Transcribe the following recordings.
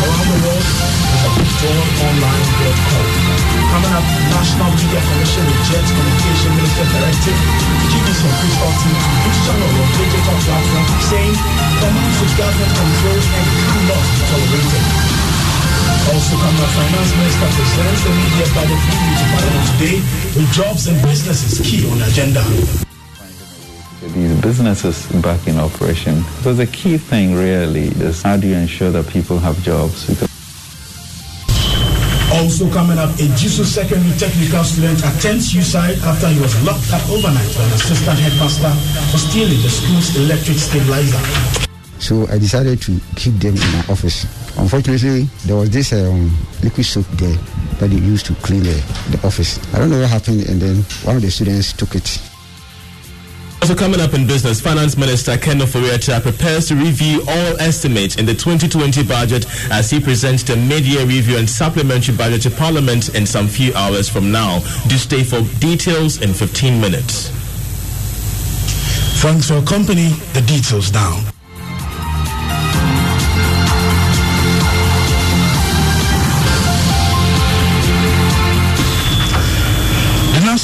Around the world is at withdrawnonline.com. Coming up, National Media Commission rejects Communication Minister Directive, GBC and Crystal TV, each channel on digital platform, saying commands with government control and cannot be tolerated. Also, coming up, Finance Minister presents the media budget review to Parliament today with jobs and businesses key on the agenda. These businesses back in operation. So the key thing really is how do you ensure that people have jobs? Because Also coming up, a Ejisu secondary technical student attempts suicide after he was locked up overnight by an assistant headmaster for stealing the school's electric stabilizer. So I decided to keep them in my office. Unfortunately, there was this um, liquid soap there that they used to clean the, the office. I don't know what happened, and then one of the students took it. Also coming up in business, Finance Minister Ken Ofori-Atta prepares to review all estimates in the 2020 budget as he presents the mid-year review and supplementary budget to Parliament in some few hours from now. Do stay for details in 15 minutes. Thanks for company. The details now.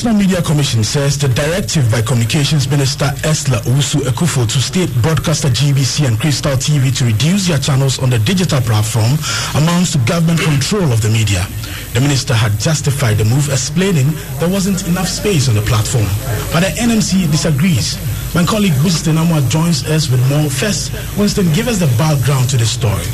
National Media Commission says the directive by Communications Minister Esla Usu Ekufo to state broadcaster GBC and Crystal TV to reduce their channels on the digital platform amounts to government control of the media. The minister had justified the move, explaining there wasn't enough space on the platform. But the NMC disagrees. My colleague Winston Amoah joins us with more. First, Winston, give us the background to the story.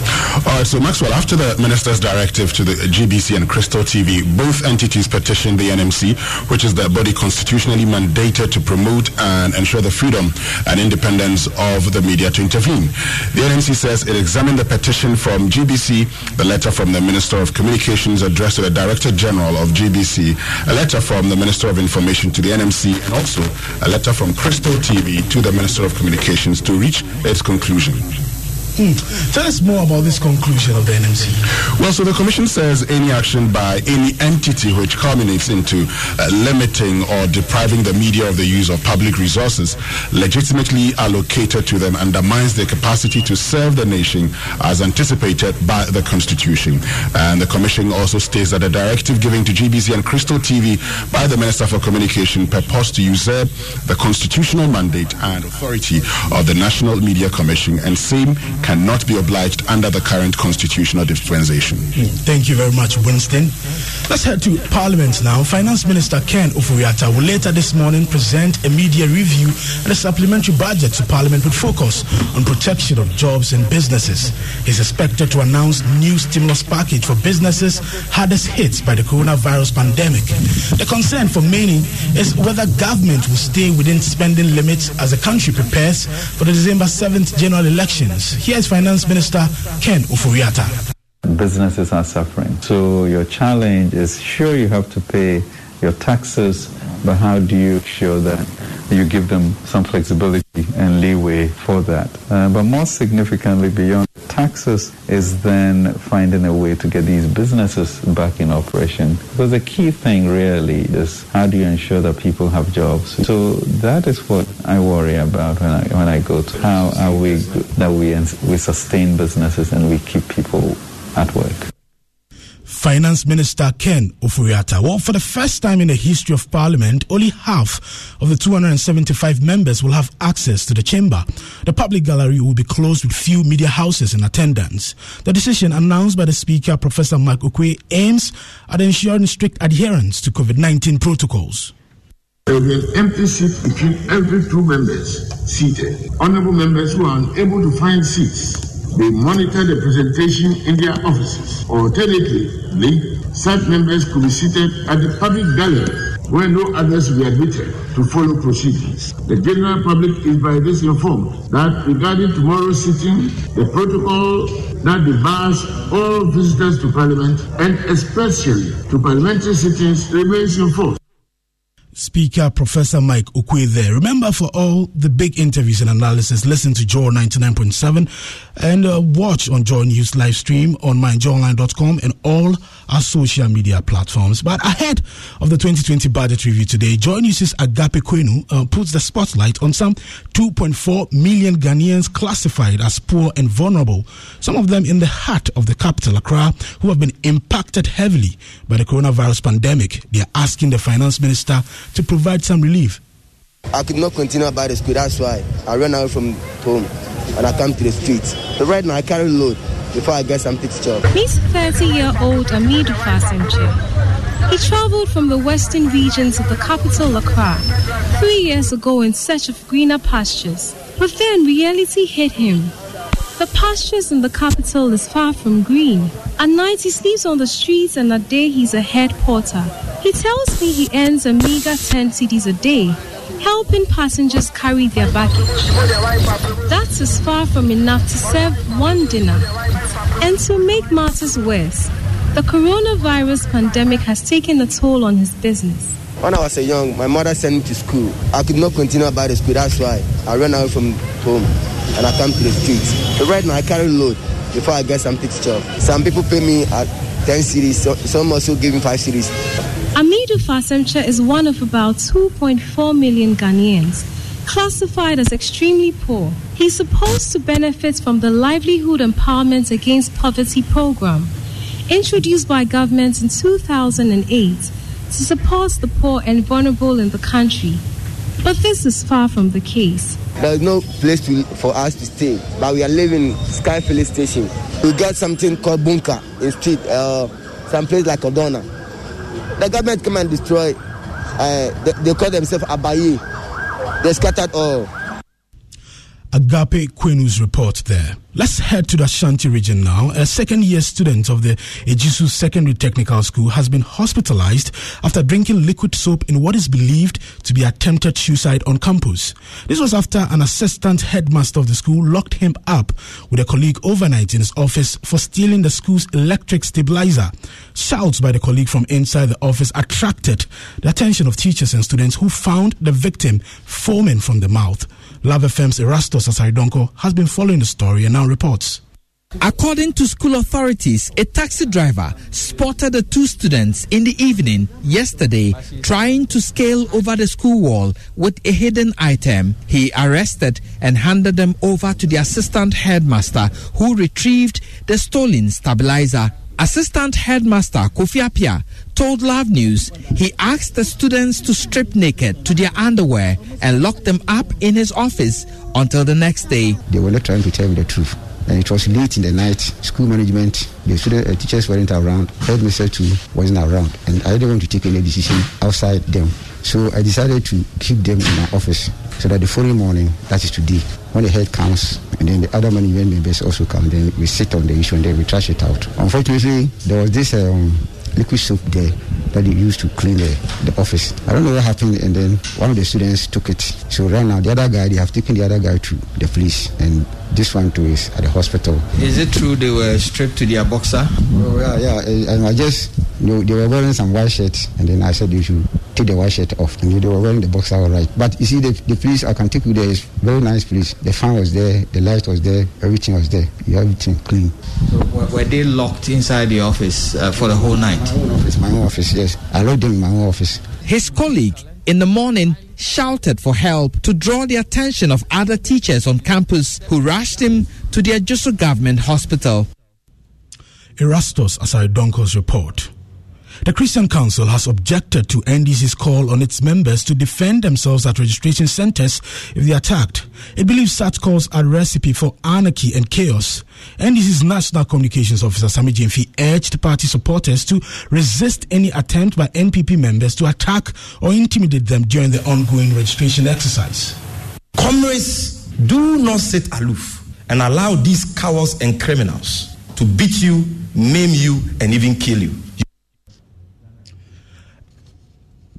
All right, so Maxwell, after the minister's directive to the GBC and Crystal TV, both entities petitioned the NMC, which is the body constitutionally mandated to promote and ensure the freedom and independence of the media to intervene. The NMC says it examined the petition from GBC, the letter from the Minister of Communications addressed to the Director General of GBC, a letter from the Minister of Information to the NMC, and also a letter from Crystal TV to the Minister of Communications to reach its conclusion. Hmm. Tell us more about this conclusion of the NMC. Well, so the Commission says any action by any entity which culminates into uh, limiting or depriving the media of the use of public resources legitimately allocated to them undermines their capacity to serve the nation as anticipated by the Constitution. And the Commission also states that the directive given to GBC and Crystal TV by the Minister for Communication purports to usurp the constitutional mandate and authority of the National Media Commission and same cannot be obliged under the current constitutional dispensation. Hmm, thank you very much, Winston. Let's head to Parliament now. Finance Minister Ken Ofori-Atta will later this morning present a media review and a supplementary budget to Parliament with focus on protection of jobs and businesses. He's expected to announce new stimulus package for businesses hardest hit by the coronavirus pandemic. The concern for many is whether government will stay within spending limits as the country prepares for the December 7th general elections. Here's Finance Minister Ken Ofori-Atta. businesses are suffering. So your challenge is sure you have to pay your taxes, but how do you ensure that you give them some flexibility and leeway for that? Uh, but more significantly, beyond taxes is then finding a way to get these businesses back in operation. Because the key thing really is how do you ensure that people have jobs? So that is what I worry about when I, when I go to how are we that we, we sustain businesses and we keep people at work. Finance Minister Ken Ofori-Atta. Well, for the first time in the history of Parliament, only half of the 275 members will have access to the chamber. The public gallery will be closed with few media houses in attendance. The decision announced by the Speaker, Professor Mike Oquaye, aims at ensuring strict adherence to COVID 19 protocols. There will be an empty seat between every two members seated. Honorable members who are unable to find seats they monitor the presentation in their offices. Alternatively, such members could be seated at the public gallery where no others will be admitted to follow proceedings. The general public is by this informed that regarding tomorrow's sitting, the protocol that debars all visitors to Parliament and especially to parliamentary sittings remains in force. Speaker Professor Mike Oquaye there. Remember, for all the big interviews and analysis, listen to Joy 99.7 and uh, watch on Joy News live stream on myjoyonline.com and all our social media platforms. But ahead of the 2020 budget review today, Joy News' Agape Kwenu uh, puts the spotlight on some 2.4 million Ghanaians classified as poor and vulnerable, some of them in the heart of the capital, Accra, who have been impacted heavily by the coronavirus pandemic. They are asking the finance minister to provide some relief. I could not continue about the school. That's why I ran out from home and I come to the streets. So right now I carry load before I get something to chop. He's 30-year-old Amidu Fasenche. He traveled from the western regions of the capital Accra three years ago in search of greener pastures. But then reality hit him. The pastures in the capital is far from green. At night he sleeps on the streets and at day he's a head porter. He tells me he earns a meager 10 cedis a day helping passengers carry their baggage. That is far from enough to serve one dinner. And to make matters worse, the coronavirus pandemic has taken a toll on his business. When I was a young, my mother sent me to school. I could not continue about the school. That's why I ran away from home and I come to the streets. So right now I carry load before I get something to chop. Some people pay me at 10 cedis, some also give me 5 cedis. Amidu Fasemcha is one of about 2.4 million Ghanaians classified as extremely poor. He's supposed to benefit from the Livelihood Empowerment Against Poverty program, introduced by government in 2008 to support the poor and vulnerable in the country. But this is far from the case. There's no place to, for us to stay, but we are living Sky Police Station. We got something called bunker in street, uh, some place like Odona. The government come and destroy. Uh, they, they call themselves Abayi. They scattered all. Agape Kwenu's report there. Let's head to the Ashanti region now. A second year student of the Ejisu Secondary Technical School has been hospitalized after drinking liquid soap in what is believed to be attempted suicide on campus. This was after an assistant headmaster of the school locked him up with a colleague overnight in his office for stealing the school's electric stabilizer. Shouts by the colleague from inside the office attracted the attention of teachers and students who found the victim foaming from the mouth. Luv FM's Erastus Asare Donkor has been following the story and now reports. According to school authorities, a taxi driver spotted the two students in the evening yesterday trying to scale over the school wall with a hidden item. He arrested and handed them over to the assistant headmaster who retrieved the stolen stabilizer. Assistant Headmaster Kofi Appiah told Love News he asked the students to strip naked to their underwear and lock them up in his office until the next day. They were not trying to tell me the truth. And it was late in the night. School management, the student uh, teachers weren't around. Headmaster too wasn't around. And I didn't want to take any decision outside them. So I decided to keep them in my office so that the following morning, that is today, when the head comes and then the other management members also come, then we sit on the issue and then we trash it out. Unfortunately, there was this um, liquid soap there that they used to clean the, the office. I don't know what happened, and then one of the students took it. So right now, the other guy, they have taken the other guy to the police, and this one too is at the hospital. Is it true they were stripped to their boxer? Oh, yeah, yeah. And I just, you know, they were wearing some white shirts, and then I said they should take the white shirt off. And they were wearing the boxer all right. But you see, the, the place I can take you there is very nice place. The fan was there, the light was there, everything was there. You have everything clean. So were they locked inside the office uh, for the whole night? My own office, my own office, yes. I locked them in my own office. His colleague in the morning shouted for help to draw the attention of other teachers on campus who rushed him to the Ejisu government hospital. Erastus Asare report. The Christian Council has objected to NDC's call on its members to defend themselves at registration centers if they are attacked. It believes such calls are a recipe for anarchy and chaos. NDC's National Communications Officer Sammy Gyamfi urged party supporters to resist any attempt by NPP members to attack or intimidate them during the ongoing registration exercise. Comrades, do not sit aloof and allow these cowards and criminals to beat you, maim you, and even kill you.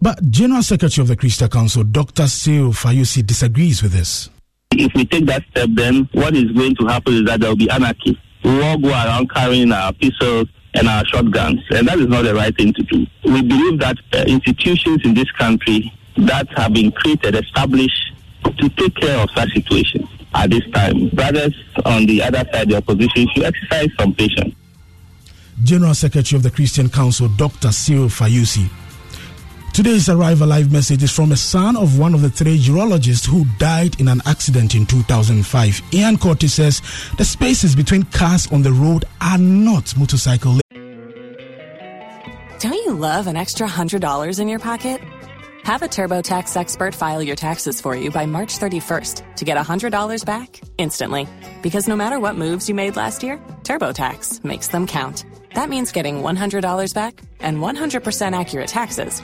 But General Secretary of the Christian Council, Dr. Cyril Fayose, disagrees with this. If we take that step, then what is going to happen is that there will be anarchy. We will all go around carrying our pistols and our shotguns, and that is not the right thing to do. We believe that uh, institutions in this country that have been created, established to take care of such situations at this time. Brothers on the other side, the opposition, should exercise some patience. General Secretary of the Christian Council, Dr. Cyril Fayose. Today's Arrive Alive message is from a son of one of the three urologists who died in an accident in 2005. Ian Curtis says the spaces between cars on the road are not motorcycle. Don't you love an extra $100 in your pocket? Have a TurboTax expert file your taxes for you by March 31st to get $100 back instantly. Because no matter what moves you made last year, TurboTax makes them count. That means getting $100 back and 100% accurate taxes